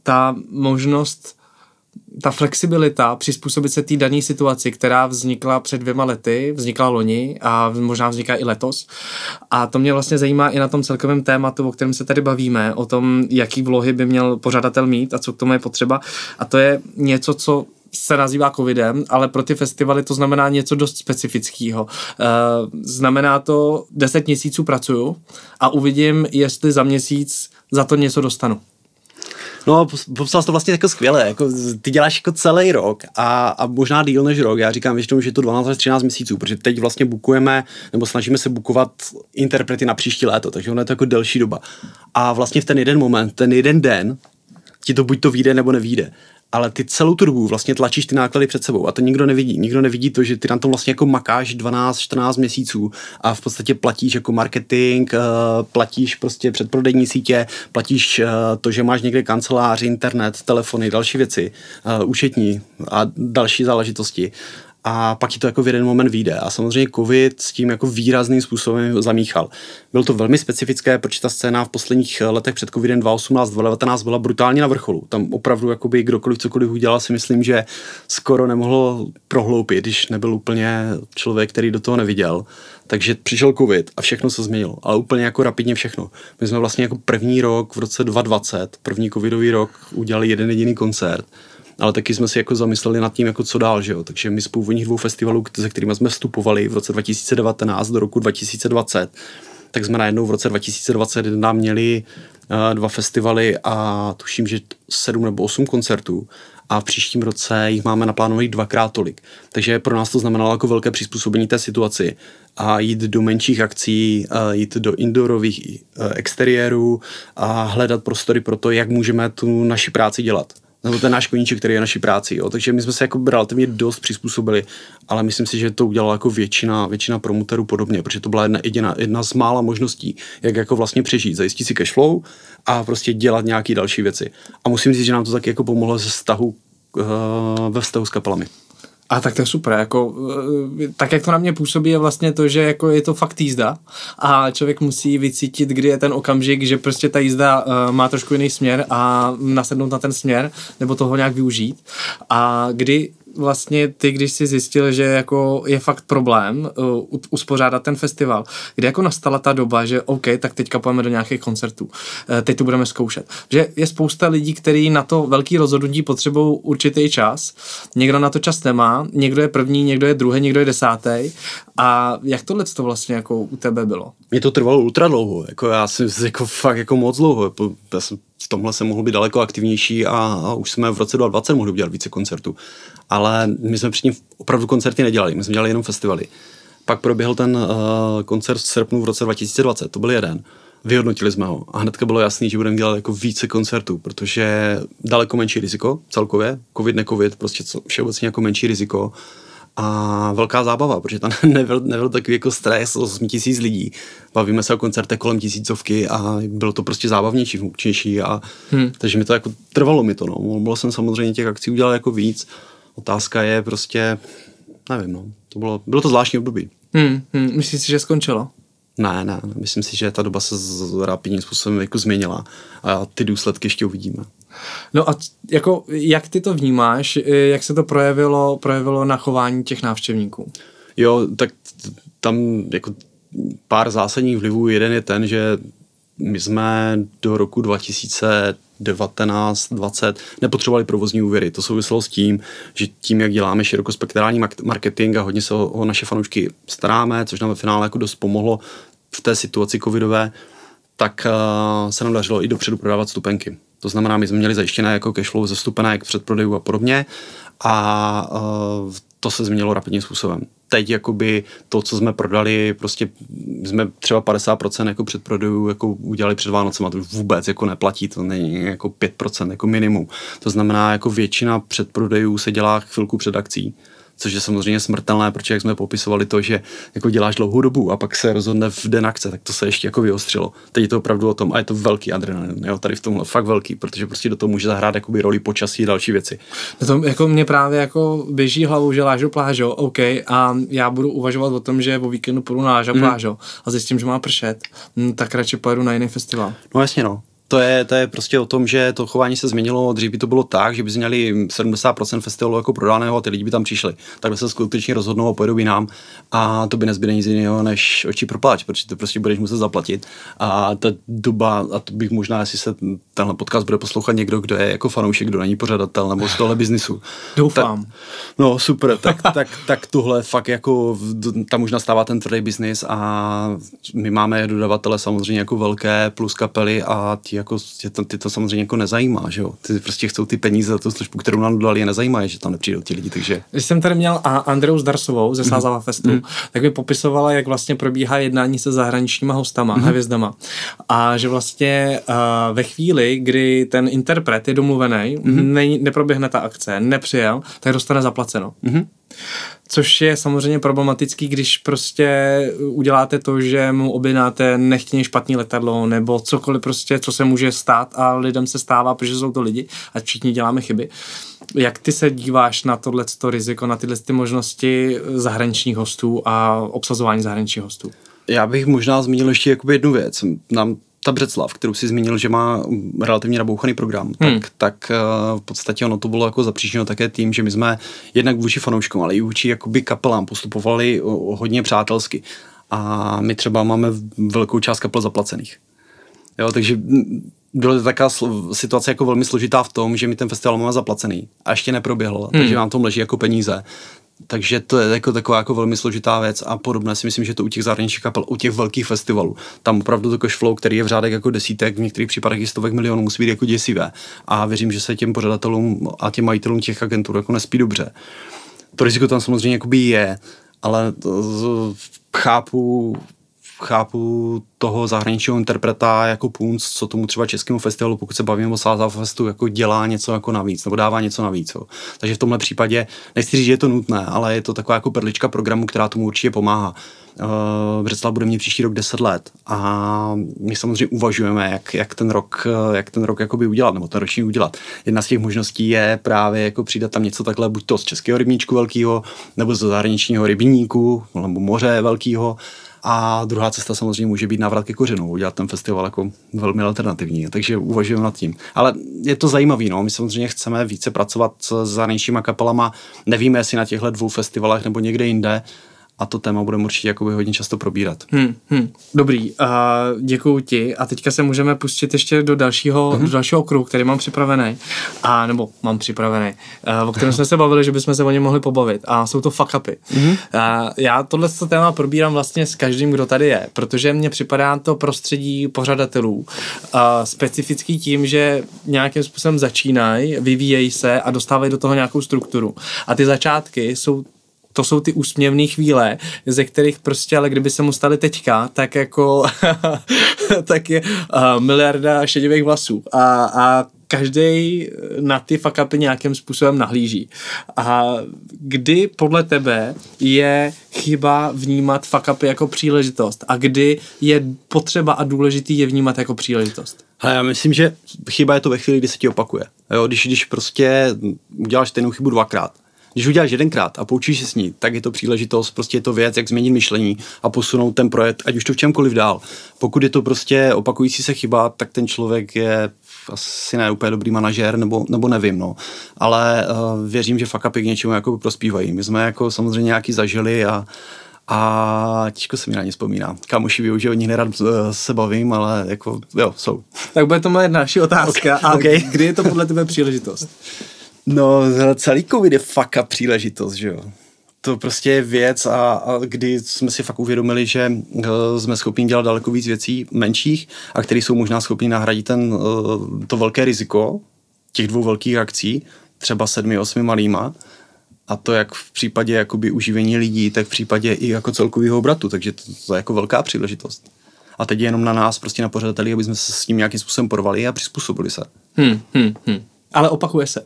ta možnost ta flexibilita přizpůsobit se té dané situaci, která vznikla před dvěma lety, vznikla loni a možná vzniká i letos. A to mě vlastně zajímá i na tom celkovém tématu, o kterém se tady bavíme, o tom, jaký vlohy by měl pořadatel mít a co k tomu je potřeba. A to je něco, co se nazývá covidem, ale pro ty festivaly to znamená něco dost specifického. E, znamená to 10 měsíců pracuju a uvidím, jestli za měsíc za to něco dostanu. No, popsal to vlastně jako skvěle, jako ty děláš jako celý rok a, a možná díl než rok, já říkám většinou, že je to 12 až 13 měsíců, protože teď vlastně bukujeme, nebo snažíme se bukovat interprety na příští léto, takže ono je to jako delší doba. A vlastně v ten jeden moment, ten jeden den, ti to buď to vyjde nebo nevíde ale ty celou tu dobu vlastně tlačíš ty náklady před sebou a to nikdo nevidí. Nikdo nevidí to, že ty na tom vlastně jako makáš 12-14 měsíců a v podstatě platíš jako marketing, uh, platíš prostě předprodejní sítě, platíš uh, to, že máš někde kancelář, internet, telefony, další věci, uh, účetní a další záležitosti a pak ti to jako v jeden moment vyjde. A samozřejmě covid s tím jako výrazným způsobem zamíchal. Bylo to velmi specifické, protože ta scéna v posledních letech před covidem 2018, 2019 byla brutálně na vrcholu. Tam opravdu jakoby kdokoliv cokoliv udělal, si myslím, že skoro nemohlo prohloupit, když nebyl úplně člověk, který do toho neviděl. Takže přišel covid a všechno se změnilo, ale úplně jako rapidně všechno. My jsme vlastně jako první rok v roce 2020, první covidový rok, udělali jeden jediný koncert ale taky jsme si jako zamysleli nad tím, jako co dál, že jo. Takže my z původních dvou festivalů, se kterými jsme vstupovali v roce 2019 do roku 2020, tak jsme najednou v roce 2021 měli uh, dva festivaly a tuším, že sedm nebo osm koncertů a v příštím roce jich máme naplánovaných dvakrát tolik. Takže pro nás to znamenalo jako velké přizpůsobení té situaci a jít do menších akcí, a jít do indoorových e, exteriérů a hledat prostory pro to, jak můžeme tu naši práci dělat nebo ten náš koníček, který je naší práci. Jo. Takže my jsme se jako relativně dost přizpůsobili, ale myslím si, že to udělala jako většina, většina promoterů podobně, protože to byla jedna, jedna, jedna z mála možností, jak jako vlastně přežít, zajistit si cashflow a prostě dělat nějaké další věci. A musím říct, že nám to taky jako pomohlo ze vztahu, uh, ve vztahu s kapelami. A tak to je super, jako, eh, tak jak to na mě působí je vlastně to, že jako je to fakt jízda. A člověk musí vycítit, kdy je ten okamžik, že prostě ta jízda uh, má trošku jiný směr a nasednout na ten směr, nebo toho nějak využít. A kdy vlastně ty, když jsi zjistil, že jako je fakt problém uh, uspořádat ten festival, kdy jako nastala ta doba, že OK, tak teďka pojeme do nějakých koncertů, uh, teď to budeme zkoušet. Že je spousta lidí, kteří na to velký rozhodnutí potřebují určitý čas, někdo na to čas nemá, někdo je první, někdo je druhý, někdo je desátý. A jak tohle to vlastně jako u tebe bylo? Mě to trvalo ultra dlouho, jako já jsem jako fakt jako moc dlouho, já jsem v tomhle se mohl být daleko aktivnější a, a už jsme v roce 2020 mohli udělat více koncertů. Ale my jsme předtím opravdu koncerty nedělali, my jsme dělali jenom festivaly. Pak proběhl ten uh, koncert v srpnu v roce 2020, to byl jeden. Vyhodnotili jsme ho a hnedka bylo jasný, že budeme dělat jako více koncertů, protože daleko menší riziko celkově, covid, ne covid, prostě co, všeobecně jako menší riziko a velká zábava, protože tam nebyl, nebyl takový jako stres 8 tisíc lidí. Bavíme se o koncertech kolem tisícovky a bylo to prostě zábavnější, funkčnější a hmm. takže mi to jako trvalo mi to, no. Mohl jsem samozřejmě těch akcí udělat jako víc. Otázka je prostě, nevím, no. To bylo, bylo to zvláštní období. Hmm, hmm. Myslíš si, že skončilo? Ne, ne, myslím si, že ta doba se rapidním způsobem jako změnila a ty důsledky ještě uvidíme. No a jako, jak ty to vnímáš, jak se to projevilo, projevilo na chování těch návštěvníků? Jo, tak tam jako pár zásadních vlivů. Jeden je ten, že my jsme do roku 2019 20 nepotřebovali provozní úvěry. To souviselo s tím, že tím, jak děláme širokospektrální marketing a hodně se o, naše fanoušky staráme, což nám ve finále jako dost pomohlo v té situaci covidové, tak uh, se nám dařilo i dopředu prodávat stupenky. To znamená, my jsme měli zajištěné jako cashflow ze stupenek, předprodejů a podobně a uh, to se změnilo rapidním způsobem. Teď jakoby to, co jsme prodali, prostě jsme třeba 50% jako předprodejů jako udělali před Vánocema, to už vůbec jako neplatí, to není jako 5% jako minimum. To znamená, jako většina předprodejů se dělá chvilku před akcí což je samozřejmě smrtelné, protože jak jsme popisovali to, že jako děláš dlouhou dobu a pak se rozhodne v den akce, tak to se ještě jako vyostřilo. Teď je to opravdu o tom a je to velký adrenalin, jo, tady v tomhle fakt velký, protože prostě do toho může zahrát jakoby roli počasí a další věci. No to jako mě právě jako běží hlavou, že lážo plážo, OK, a já budu uvažovat o tom, že o víkendu půjdu na lážo mm. plážo a zjistím, že má pršet, hm, tak radši pojedu na jiný festival. No jasně no, to je, to je prostě o tom, že to chování se změnilo. Dřív by to bylo tak, že by měli 70% festivalu jako prodaného a ty lidi by tam přišli. Takhle se skutečně rozhodnou a pojedou jinam a to by nezbyde nic jiného než oči pro pláč, protože to prostě budeš muset zaplatit. A ta doba, a to bych možná, jestli se tenhle podcast bude poslouchat někdo, kdo je jako fanoušek, kdo není pořadatel nebo z tohle biznisu. Doufám. Tak, no super, tak, tak, tak tohle fakt jako, tam už nastává ten tvrdý biznis a my máme dodavatele samozřejmě jako velké plus kapely a ti jako, tě to, ty to samozřejmě jako nezajímá, že jo. Ty prostě chcou ty peníze za tu službu, kterou nám dodali, je nezajímá, že tam nepřijdou ti lidi, takže. Když jsem tady měl a Andreu Zdarsovou ze mhm. Sázava mm. Festu, mm. tak by popisovala, jak vlastně probíhá jednání se zahraničníma hostama, mm. hvězdama. A že vlastně uh, ve chvíli, kdy ten interpret je domluvený, mm. ne, neproběhne ta akce, nepřijel, tak dostane zaplaceno. Mm. Což je samozřejmě problematický, když prostě uděláte to, že mu objednáte nechtěně špatný letadlo nebo cokoliv prostě, co se může stát a lidem se stává, protože jsou to lidi a všichni děláme chyby. Jak ty se díváš na tohle riziko, na tyhle ty možnosti zahraničních hostů a obsazování zahraničních hostů? Já bych možná zmínil ještě jednu věc. Nám ta Břeclav, kterou si zmínil, že má relativně nabouchaný program, hmm. tak, tak eh, v podstatě ono to bylo jako zapříčeno také tím, že my jsme jednak vůči fanouškům, ale i vůči jakoby kapelám postupovali hodně přátelsky. A my třeba máme velkou část kapel zaplacených. Jo, takže byla to taková situace jako velmi složitá v tom, že my ten festival máme zaplacený a ještě neproběhl, hmm. takže nám tom leží jako peníze. Takže to je jako taková jako velmi složitá věc a podobné si myslím, že to u těch zahraničních kapel, u těch velkých festivalů, tam opravdu to cash flow, který je v řádek jako desítek, v některých případech i stovek milionů, musí být jako děsivé. A věřím, že se těm pořadatelům a těm majitelům těch agentur jako nespí dobře. To riziko tam samozřejmě je, ale to, chápu chápu toho zahraničního interpreta jako punc, co tomu třeba českému festivalu, pokud se bavíme o Salsa Festu, jako dělá něco jako navíc, nebo dává něco navíc. Jo. Takže v tomhle případě, nechci říct, že je to nutné, ale je to taková jako perlička programu, která tomu určitě pomáhá. Uh, Břeclav bude mít příští rok 10 let a my samozřejmě uvažujeme, jak, jak ten rok, jak ten rok jakoby udělat, nebo ten roční udělat. Jedna z těch možností je právě jako přidat tam něco takhle, buď to z českého rybníčku velkého, nebo z zahraničního rybníku, nebo moře velkého, a druhá cesta samozřejmě může být návrat ke kořenům, udělat ten festival jako velmi alternativní, takže uvažujeme nad tím. Ale je to zajímavé, no. my samozřejmě chceme více pracovat s zahraničníma kapelama, nevíme, jestli na těchto dvou festivalech nebo někde jinde, a to téma budeme určitě jakoby hodně často probírat. Hmm, hmm. Dobrý, uh, děkuji ti a teďka se můžeme pustit ještě do dalšího, uh-huh. do dalšího okruhu, který mám připravený, a nebo mám připravený, uh, o kterém jsme se bavili, že bychom se o něm mohli pobavit a jsou to fuck upy. Uh-huh. Uh, já tohle téma probírám vlastně s každým, kdo tady je, protože mně připadá to prostředí pořadatelů uh, specifický tím, že nějakým způsobem začínají, vyvíjejí se a dostávají do toho nějakou strukturu. A ty začátky jsou to jsou ty úsměvné chvíle, ze kterých prostě, ale kdyby se mu stali teďka, tak jako tak je uh, miliarda šedivých vlasů. A, a každý na ty fakapy nějakým způsobem nahlíží. A kdy podle tebe je chyba vnímat fakapy jako příležitost a kdy je potřeba a důležitý je vnímat jako příležitost? A já myslím, že chyba je to ve chvíli, kdy se ti opakuje. Jo, když, když prostě uděláš stejnou chybu dvakrát, když uděláš jedenkrát a poučíš se s ní, tak je to příležitost, prostě je to věc, jak změnit myšlení a posunout ten projekt, ať už to v čemkoliv dál. Pokud je to prostě opakující se chyba, tak ten člověk je asi ne úplně dobrý manažer, nebo, nebo nevím, no. Ale uh, věřím, že fuck upy k něčemu jako prospívají. My jsme jako samozřejmě nějaký zažili a a těžko se mi na ně vzpomíná. Kamoši ví, že o nich nerad uh, se bavím, ale jako, jo, jsou. Tak bude to moje další otázka. Okay, a okay. kdy je to podle tebe příležitost? No, celý covid je fakt příležitost, že jo to prostě je věc, a, a kdy jsme si fakt uvědomili, že uh, jsme schopni dělat daleko víc věcí menších a které jsou možná schopni nahradit ten, uh, to velké riziko těch dvou velkých akcí, třeba sedmi, osmi malýma. A to jak v případě jakoby uživení lidí, tak v případě i jako celkového obratu, takže to, to je jako velká příležitost. A teď je jenom na nás, prostě na pořadateli, aby jsme se s tím nějakým způsobem porvali a přizpůsobili se. Hmm, hmm, hmm. Ale opakuje se.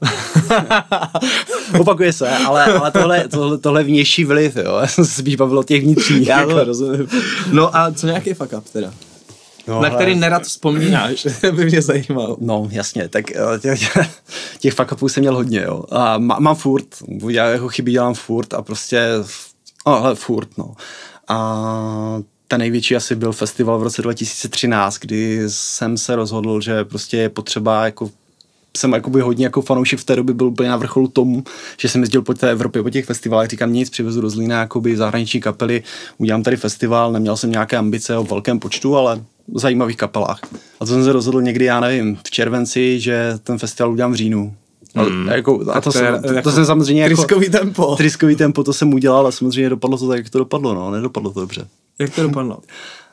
opakuje se, ale, ale tohle, tohle, tohle vnější vliv, jo. Já jsem se spíš bavil o těch vnitřních. Já to jako. rozumím. No a co nějaký fuck up teda? No, na který nerad vzpomínáš, by mě zajímalo. No, jasně, tak eh, těch, těch fuck upů jsem měl hodně, jo. A má, mám furt, já jako chyby dělám furt a prostě, no, ale furt, no. A ten největší asi byl festival v roce 2013, kdy jsem se rozhodl, že prostě je potřeba jako jsem jakoby hodně jako fanoušek v té době byl úplně na vrcholu tomu, že jsem jezdil po té Evropě, po těch festivalech, říkám nic, přivezu do Zlína jakoby zahraniční kapely, udělám tady festival, neměl jsem nějaké ambice o velkém počtu, ale v zajímavých kapelách. A to jsem se rozhodl někdy, já nevím, v červenci, že ten festival udělám v říjnu. Hmm. A, jako, a to, to, jsem, to, jako to jsem samozřejmě jako... Triskový tempo. Triskový tempo, to jsem udělal a samozřejmě dopadlo to tak, jak to dopadlo, no, nedopadlo to dobře. Jak to dopadlo?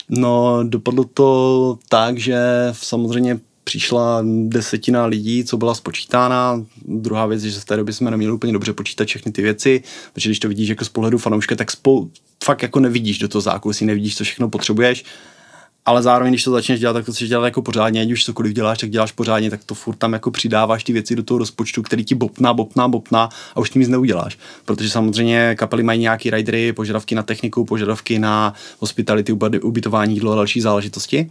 No, dopadlo to tak, že samozřejmě přišla desetina lidí, co byla spočítána. Druhá věc je, že v té době jsme neměli úplně dobře počítat všechny ty věci, protože když to vidíš jako z pohledu fanouška, tak spolu fakt jako nevidíš do toho zákulisí, nevidíš, co všechno potřebuješ ale zároveň, když to začneš dělat, tak to chceš dělat jako pořádně, ať už cokoliv děláš, tak děláš pořádně, tak to furt tam jako přidáváš ty věci do toho rozpočtu, který ti bopná, bopná, bopná a už tím nic neuděláš. Protože samozřejmě kapely mají nějaký ridery, požadavky na techniku, požadavky na hospitality, ubytování, jídlo a další záležitosti.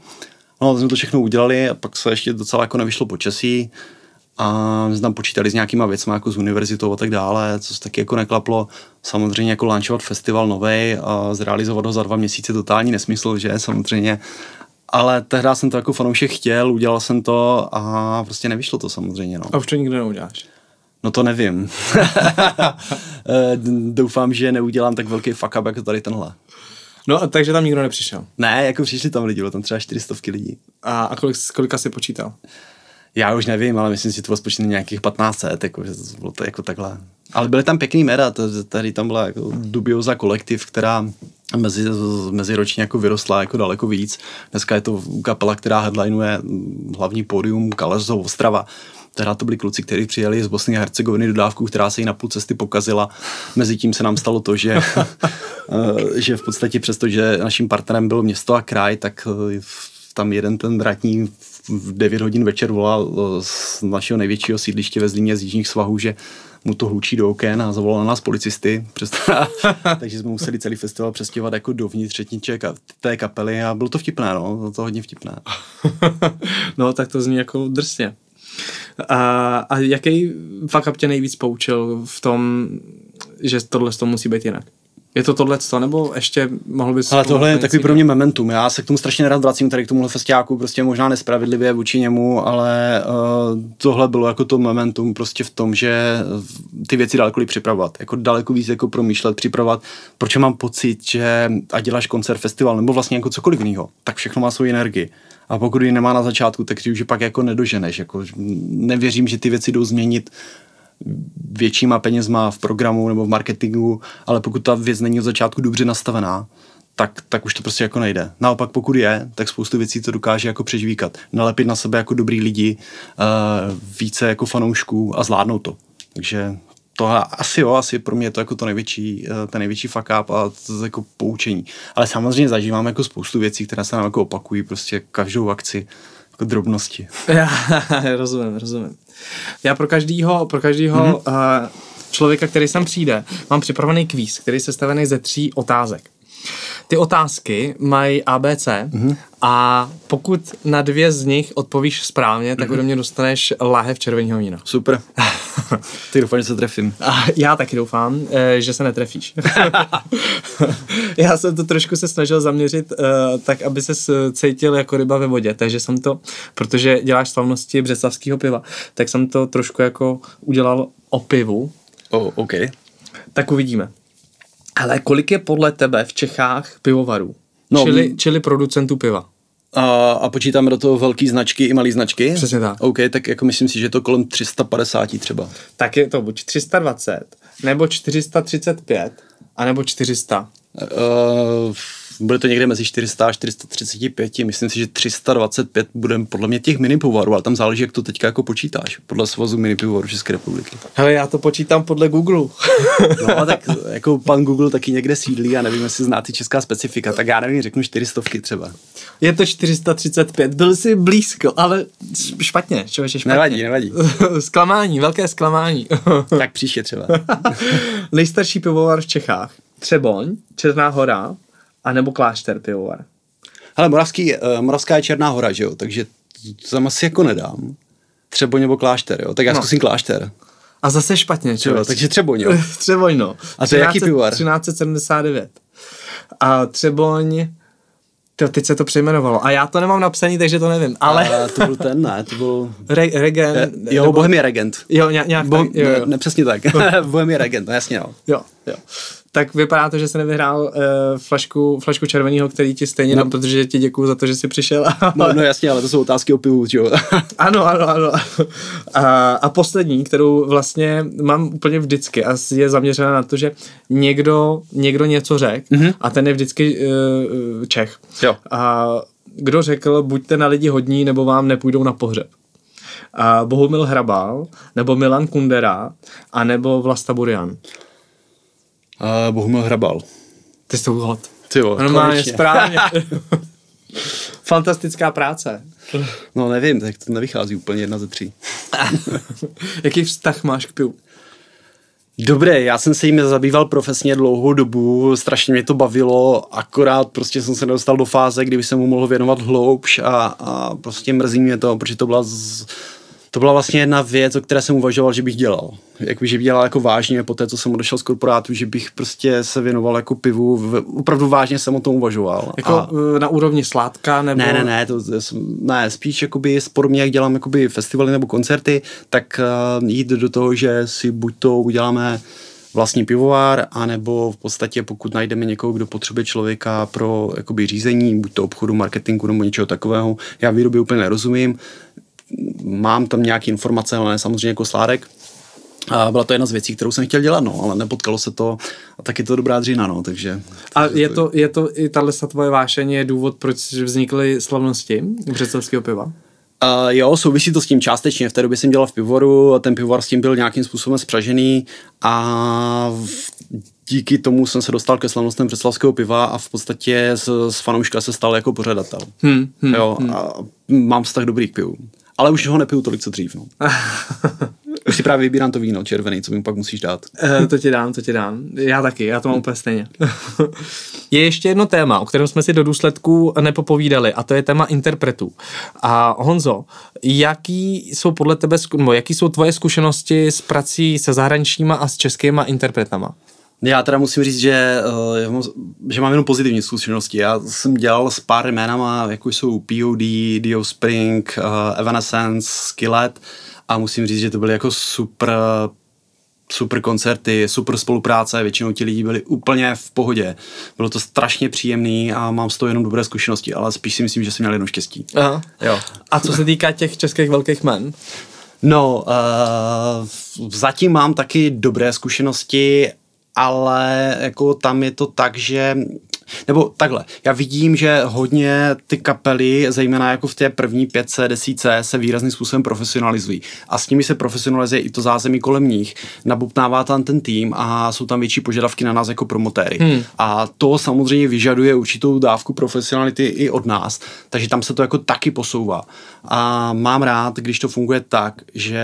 No, to jsme to všechno udělali a pak se ještě docela jako nevyšlo počasí a my jsme tam počítali s nějakýma věcmi jako z univerzitou a tak dále, co se taky jako neklaplo. Samozřejmě jako launchovat festival nový a zrealizovat ho za dva měsíce totální nesmysl, že samozřejmě. Ale tehdy jsem to jako fanoušek chtěl, udělal jsem to a prostě nevyšlo to samozřejmě. No. A už to nikdy neuděláš? No to nevím. Eh, doufám, že neudělám tak velký fuck up jako tady tenhle. No, a takže tam nikdo nepřišel? Ne, jako přišli tam lidi, bylo tam třeba 400 lidí. A, a kolik, kolika si počítal? Já už nevím, ale myslím si, že to bylo nějakých 15 set, jako, že to bylo to jako takhle. Ale byly tam pěkný mera, tady tam byla jako dubioza kolektiv, která mezi, meziročně jako vyrostla jako daleko víc. Dneska je to kapela, která headlinuje hlavní pódium Kaleřov Ostrava. Teda to byli kluci, kteří přijeli z Bosny a Hercegoviny dodávku, která se jí na půl cesty pokazila. Mezitím se nám stalo to, že, eh, že v podstatě přesto, že naším partnerem bylo město a kraj, tak eh, tam jeden ten vratní v 9 hodin večer volal eh, z našeho největšího sídliště ve Zlíně z jižních svahů, že mu to hlučí do oken a zavolal na nás policisty. Přesto, takže jsme museli celý festival přestěhovat jako dovnitř té kapely a bylo to vtipné, no, bylo to hodně vtipné. no, tak to zní jako drsně. A, a jaký fakt tě nejvíc poučil v tom, že tohle to musí být jinak? Je to tohle, nebo ještě mohl bys... Ale tohle je takový pro mě momentum. Já se k tomu strašně nerad vracím tady k tomuhle festiáku, prostě možná nespravedlivě vůči němu, ale uh, tohle bylo jako to momentum prostě v tom, že ty věci daleko líp připravovat. Jako daleko víc jako promýšlet, připravovat. Proč mám pocit, že a děláš koncert, festival nebo vlastně jako cokoliv jiného, tak všechno má svou energii. A pokud ji nemá na začátku, tak si už pak jako nedoženeš. Jako nevěřím, že ty věci jdou změnit většíma penězma v programu nebo v marketingu, ale pokud ta věc není od začátku dobře nastavená, tak, tak už to prostě jako nejde. Naopak pokud je, tak spoustu věcí to dokáže jako přežvíkat. Nalepit na sebe jako dobrý lidi, uh, více jako fanoušků a zvládnout to. Takže to asi jo, asi pro mě je to jako to největší, uh, ten největší fuck up a to jako poučení. Ale samozřejmě zažívám jako spoustu věcí, které se nám jako opakují prostě každou akci jako drobnosti. Já rozumím, rozumím. Já pro každýho, pro každýho mm-hmm. uh, člověka, který sem přijde, mám připravený kvíz, který je sestavený ze tří otázek. ty otázky mají ABC mm-hmm. a pokud na dvě z nich odpovíš správně, tak mm-hmm. ode mě dostaneš láhev červeného vína. Super. Ty doufám, že se trefím. A já taky doufám, eh, že se netrefíš. já jsem to trošku se snažil zaměřit uh, tak, aby se cítil jako ryba ve vodě, takže jsem to, protože děláš slavnosti břeclavského piva, tak jsem to trošku jako udělal o pivu. Oh, OK. Tak uvidíme. Ale kolik je podle tebe v Čechách pivovarů? No, čili, čili producentů piva? A, a počítáme do toho velký značky i malý značky? Přesně tak. OK, tak jako myslím si, že je to kolem 350 třeba. Tak je to buď 320, nebo 435, anebo 400. Uh, bude to někde mezi 400 a 435, myslím si, že 325 bude podle mě těch mini pivovarů, ale tam záleží, jak to teďka jako počítáš, podle svazu mini pivovarů České republiky. Hele, já to počítám podle Google. no tak jako pan Google taky někde sídlí a nevím, jestli zná ty česká specifika, tak já nevím, řeknu 400 třeba. Je to 435, byl jsi blízko, ale špatně, člověče, špatně. Nevadí, nevadí. zklamání, velké zklamání. tak příště třeba. Nejstarší pivovar v Čechách. Třeboň, Černá hora, anebo klášter pivovar? Hele, Moravský, uh, Moravská je Černá hora, že jo, takže to tam asi jako nedám. Třeboň nebo klášter, jo, tak já no. zkusím klášter. A zase špatně, čo? takže Třeboň, jo. Třeboň, no. A to je jaký pivovar? 1379. A Třeboň, to, teď se to přejmenovalo. A já to nemám napsaný, takže to nevím. Ale... A to byl ten, ne, to byl... Re, regent. Jo, nebo... Bohemia Regent. Jo, nějak Bo... tak, jo, jo. Ne, ne, přesně tak. Bohemia Regent, no jasně, no. Jo, jo tak vypadá to, že se nevyhrál uh, flašku, flašku červeného, který ti stejně no. dám, protože ti děkuju za to, že jsi přišel. no, no jasně, ale to jsou otázky o pivu, jo. ano, ano, ano. A, a poslední, kterou vlastně mám úplně vždycky a je zaměřena na to, že někdo, někdo něco řekl mm-hmm. a ten je vždycky uh, Čech. Jo. A kdo řekl, buďte na lidi hodní, nebo vám nepůjdou na pohřeb. A Bohumil Hrabal, nebo Milan Kundera, a nebo Vlasta Burian. Uh, Bohumil Hrabal. Ty jsi to uhlad. Ty jo, Normálně, správně. Fantastická práce. No nevím, tak to nevychází úplně jedna ze tří. Jaký vztah máš k pivu? Dobré, já jsem se jim zabýval profesně dlouhou dobu, strašně mě to bavilo, akorát prostě jsem se dostal do fáze, kdyby se mu mohl věnovat hloubš a, a prostě mrzí mě to, protože to byla z, to byla vlastně jedna věc, o které jsem uvažoval, že bych dělal. Jak bych dělal jako vážně po té, co jsem odešel z korporátu, že bych prostě se věnoval jako pivu. V, opravdu vážně jsem o tom uvažoval. Jako a... E, na úrovni sládka nebo... Ne, ne, ne, to, ne spíš jakoby podobně, jak dělám jakoby festivaly nebo koncerty, tak uh, jít do toho, že si buď to uděláme vlastní pivovar, anebo v podstatě pokud najdeme někoho, kdo potřebuje člověka pro jakoby řízení, buď to obchodu, marketingu nebo něčeho takového. Já výrobě úplně nerozumím, mám tam nějaké informace, ale ne samozřejmě jako sládek. A byla to jedna z věcí, kterou jsem chtěl dělat, no, ale nepotkalo se to a tak je to dobrá dřina, no, takže... A je to, je to i tahle tvoje vášení je důvod, proč vznikly slavnosti břeclavského piva? Uh, jo, souvisí to s tím částečně. V té době jsem dělal v pivovaru a ten pivovar s tím byl nějakým způsobem spřažený a v, díky tomu jsem se dostal ke slavnostem břeclavského piva a v podstatě z, z fanouška se stal jako pořadatel. Hmm, hmm, jo, hmm. a mám vztah dobrý k pivu. Ale už ho nepiju tolik, co dřív. No. už si právě vybírám to víno červený, co mi pak musíš dát. uh, to ti dám, to ti dám. Já taky, já to mám úplně stejně. je ještě jedno téma, o kterém jsme si do důsledků nepopovídali, a to je téma interpretů. A Honzo, jaký jsou podle tebe, nebo jaký jsou tvoje zkušenosti s prací se zahraničníma a s českýma interpretama? Já teda musím říct, že, uh, že mám jenom pozitivní zkušenosti. Já jsem dělal s pár jménama, jako jsou POD, Dio Spring, uh, Evanescence, Skillet a musím říct, že to byly jako super super koncerty, super spolupráce, většinou ti lidi byli úplně v pohodě. Bylo to strašně příjemný a mám z toho jenom dobré zkušenosti, ale spíš si myslím, že jsem měl jenom štěstí. Aha. Jo. A co se týká těch českých velkých men? No, uh, zatím mám taky dobré zkušenosti, ale jako tam je to tak, že nebo takhle, já vidím, že hodně ty kapely, zejména jako v té první pětce, desíce, se výrazným způsobem profesionalizují. A s nimi se profesionalizuje i to zázemí kolem nich, nabupnává tam ten tým a jsou tam větší požadavky na nás jako promotéry. Hmm. A to samozřejmě vyžaduje určitou dávku profesionality i od nás, takže tam se to jako taky posouvá. A mám rád, když to funguje tak, že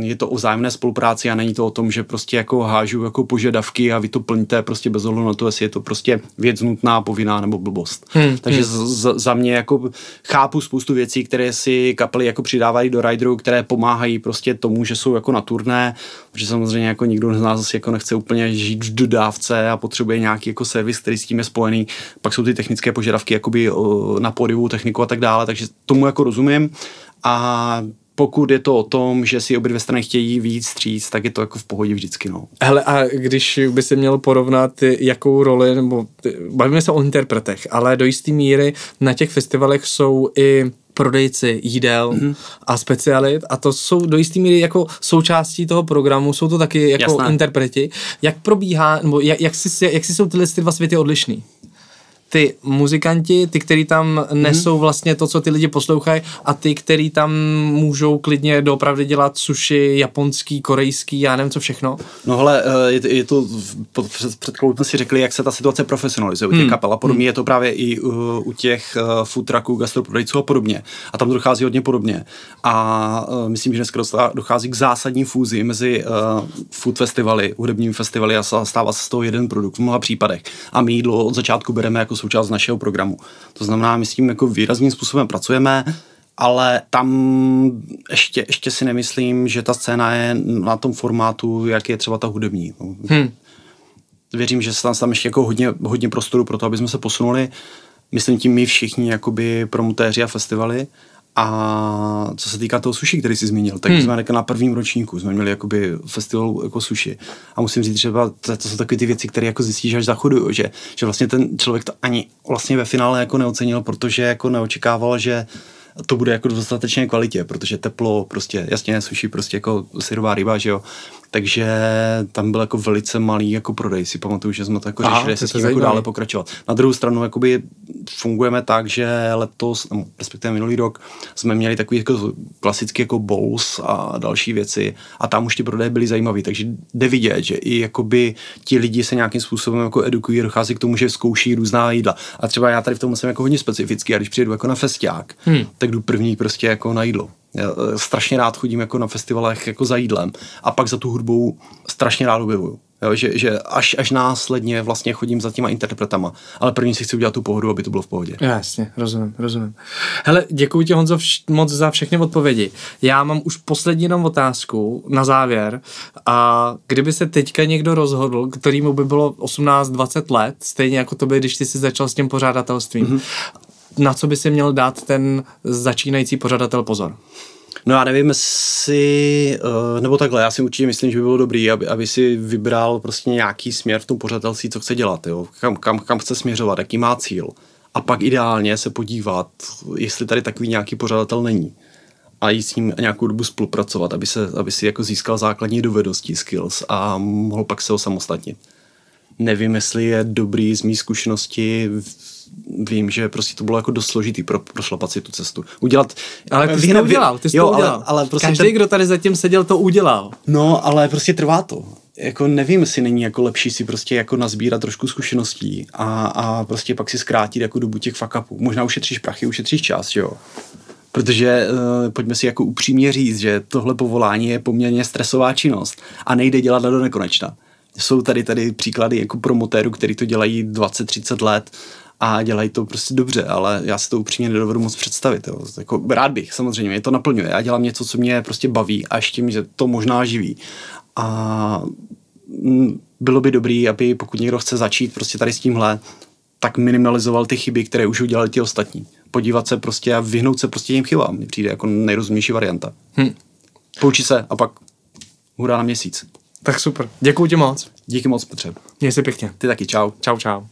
je to o vzájemné spolupráci a není to o tom, že prostě jako hážu jako požadavky a vy to plníte prostě bez ohledu na to, jestli je to prostě věc nutná, povinná nebo blbost. Hmm. Takže hmm. Z, za mě jako chápu spoustu věcí, které si kapely jako přidávají do rideru, které pomáhají prostě tomu, že jsou jako na turné, že samozřejmě jako nikdo z nás jako nechce úplně žít v dodávce a potřebuje nějaký jako servis, který s tím je spojený. Pak jsou ty technické požadavky jakoby na pódiovou techniku a tak dále, takže tomu jako rozumím. A pokud je to o tom, že si obě dvě strany chtějí víc stříc, tak je to jako v pohodě vždycky. No. Hele, a když by si měl porovnat, jakou roli, nebo bavíme se o interpretech, ale do jisté míry na těch festivalech jsou i prodejci jídel mm-hmm. a specialit a to jsou do jisté míry jako součástí toho programu, jsou to taky jako Jasné. interpreti. Jak probíhá, nebo jak, jak, si, jak si jsou tyhle ty dva světy odlišný? Ty muzikanti, ty, kteří tam nesou hmm. vlastně to, co ty lidi poslouchají a ty, kteří tam můžou klidně doopravdy dělat sushi, japonský, korejský, já nevím co všechno. No hele, eh, je, je to, před, před jsme si řekli, jak se ta situace profesionalizuje u těch hmm. kapel a podobně hmm. je to právě i u, u těch uh, food trucků, gastroprodejců a podobně. A tam to dochází hodně podobně. A myslím, že dneska dochází k zásadní fúzi mezi food festivaly, hudebními festivaly a stává se z toho jeden produkt v mnoha případech. A my jídlo od začátku bereme jako součást našeho programu. To znamená, my s tím jako výrazným způsobem pracujeme, ale tam ještě, ještě si nemyslím, že ta scéna je na tom formátu, jak je třeba ta hudební. Hmm. Věřím, že se tam, tam ještě jako hodně, hodně prostoru pro to, aby jsme se posunuli. Myslím tím my všichni jakoby promotéři a festivaly a co se týká toho sushi, který jsi zmínil, tak hmm. jsme na prvním ročníku jsme měli jakoby festival jako sushi. A musím říct, že to, to jsou takové ty věci, které jako zjistíš až za chodu, že, že vlastně ten člověk to ani vlastně ve finále jako neocenil, protože jako neočekával, že to bude jako dostatečně kvalitě, protože teplo, prostě jasně sushi, prostě jako syrová ryba, že jo, takže tam byl jako velice malý jako prodej. Si pamatuju, že jsme to jako Aha, řešili, jestli s tím jako dále pokračovat. Na druhou stranu jakoby fungujeme tak, že letos, no, respektive minulý rok, jsme měli takový jako klasický jako bowls a další věci a tam už ty prodeje byly zajímavé, takže jde vidět, že i jakoby ti lidi se nějakým způsobem jako edukují, dochází k tomu, že zkouší různá jídla. A třeba já tady v tom jsem jako hodně specifický a když přijedu jako na festiák, hmm. tak jdu první prostě jako na jídlo. Já eh, strašně rád chodím jako na festivalech jako za jídlem a pak za tu hudbou strašně rád objevuju. Jo, že, že až, až následně vlastně chodím za těma interpretama, ale první si chci udělat tu pohodu, aby to bylo v pohodě. Jasně, rozumím, rozumím. Hele, děkuji ti Honzo vš- moc za všechny odpovědi. Já mám už poslední jenom otázku na závěr a kdyby se teďka někdo rozhodl, kterýmu by bylo 18-20 let, stejně jako to by, když ty jsi začal s tím pořádatelstvím, mm-hmm na co by si měl dát ten začínající pořadatel pozor? No já nevím, jestli, uh, nebo takhle, já si určitě myslím, že by bylo dobrý, aby, aby si vybral prostě nějaký směr v tom pořadatelství, co chce dělat, jo? Kam, kam, kam chce směřovat, jaký má cíl. A pak ideálně se podívat, jestli tady takový nějaký pořadatel není a jít s ním nějakou dobu spolupracovat, aby, se, aby si jako získal základní dovednosti, skills a mohl pak se osamostatnit. Nevím, jestli je dobrý z mý zkušenosti vím, že prostě to bylo jako dost složitý pro, prošlapat si tu cestu. Udělat... Ale ty jsi to udělal, ty jsi jo, to udělal. Ale, ale prostě Každý, ten... kdo tady zatím seděl, to udělal. No, ale prostě trvá to. Jako nevím, jestli není jako lepší si prostě jako nazbírat trošku zkušeností a, a prostě pak si zkrátit jako dobu těch fuck upů. Možná ušetříš prachy, ušetříš čas, jo. Protože uh, pojďme si jako upřímně říct, že tohle povolání je poměrně stresová činnost a nejde dělat do nekonečna. Jsou tady tady příklady jako promotérů, který to dělají 20-30 let a dělají to prostě dobře, ale já si to upřímně nedovedu moc představit. Jo. Jako, rád bych, samozřejmě, mě to naplňuje. Já dělám něco, co mě prostě baví a ještě mi to možná živí. A mm, bylo by dobrý, aby pokud někdo chce začít prostě tady s tímhle, tak minimalizoval ty chyby, které už udělali ti ostatní. Podívat se prostě a vyhnout se prostě těm chybám. Mně přijde jako nejrozumnější varianta. Hm. Poučit se a pak hurá na měsíc. Tak super. Děkuji ti moc. Díky moc, Petře. Měj se pěkně. Ty taky, čau. Čau, čau.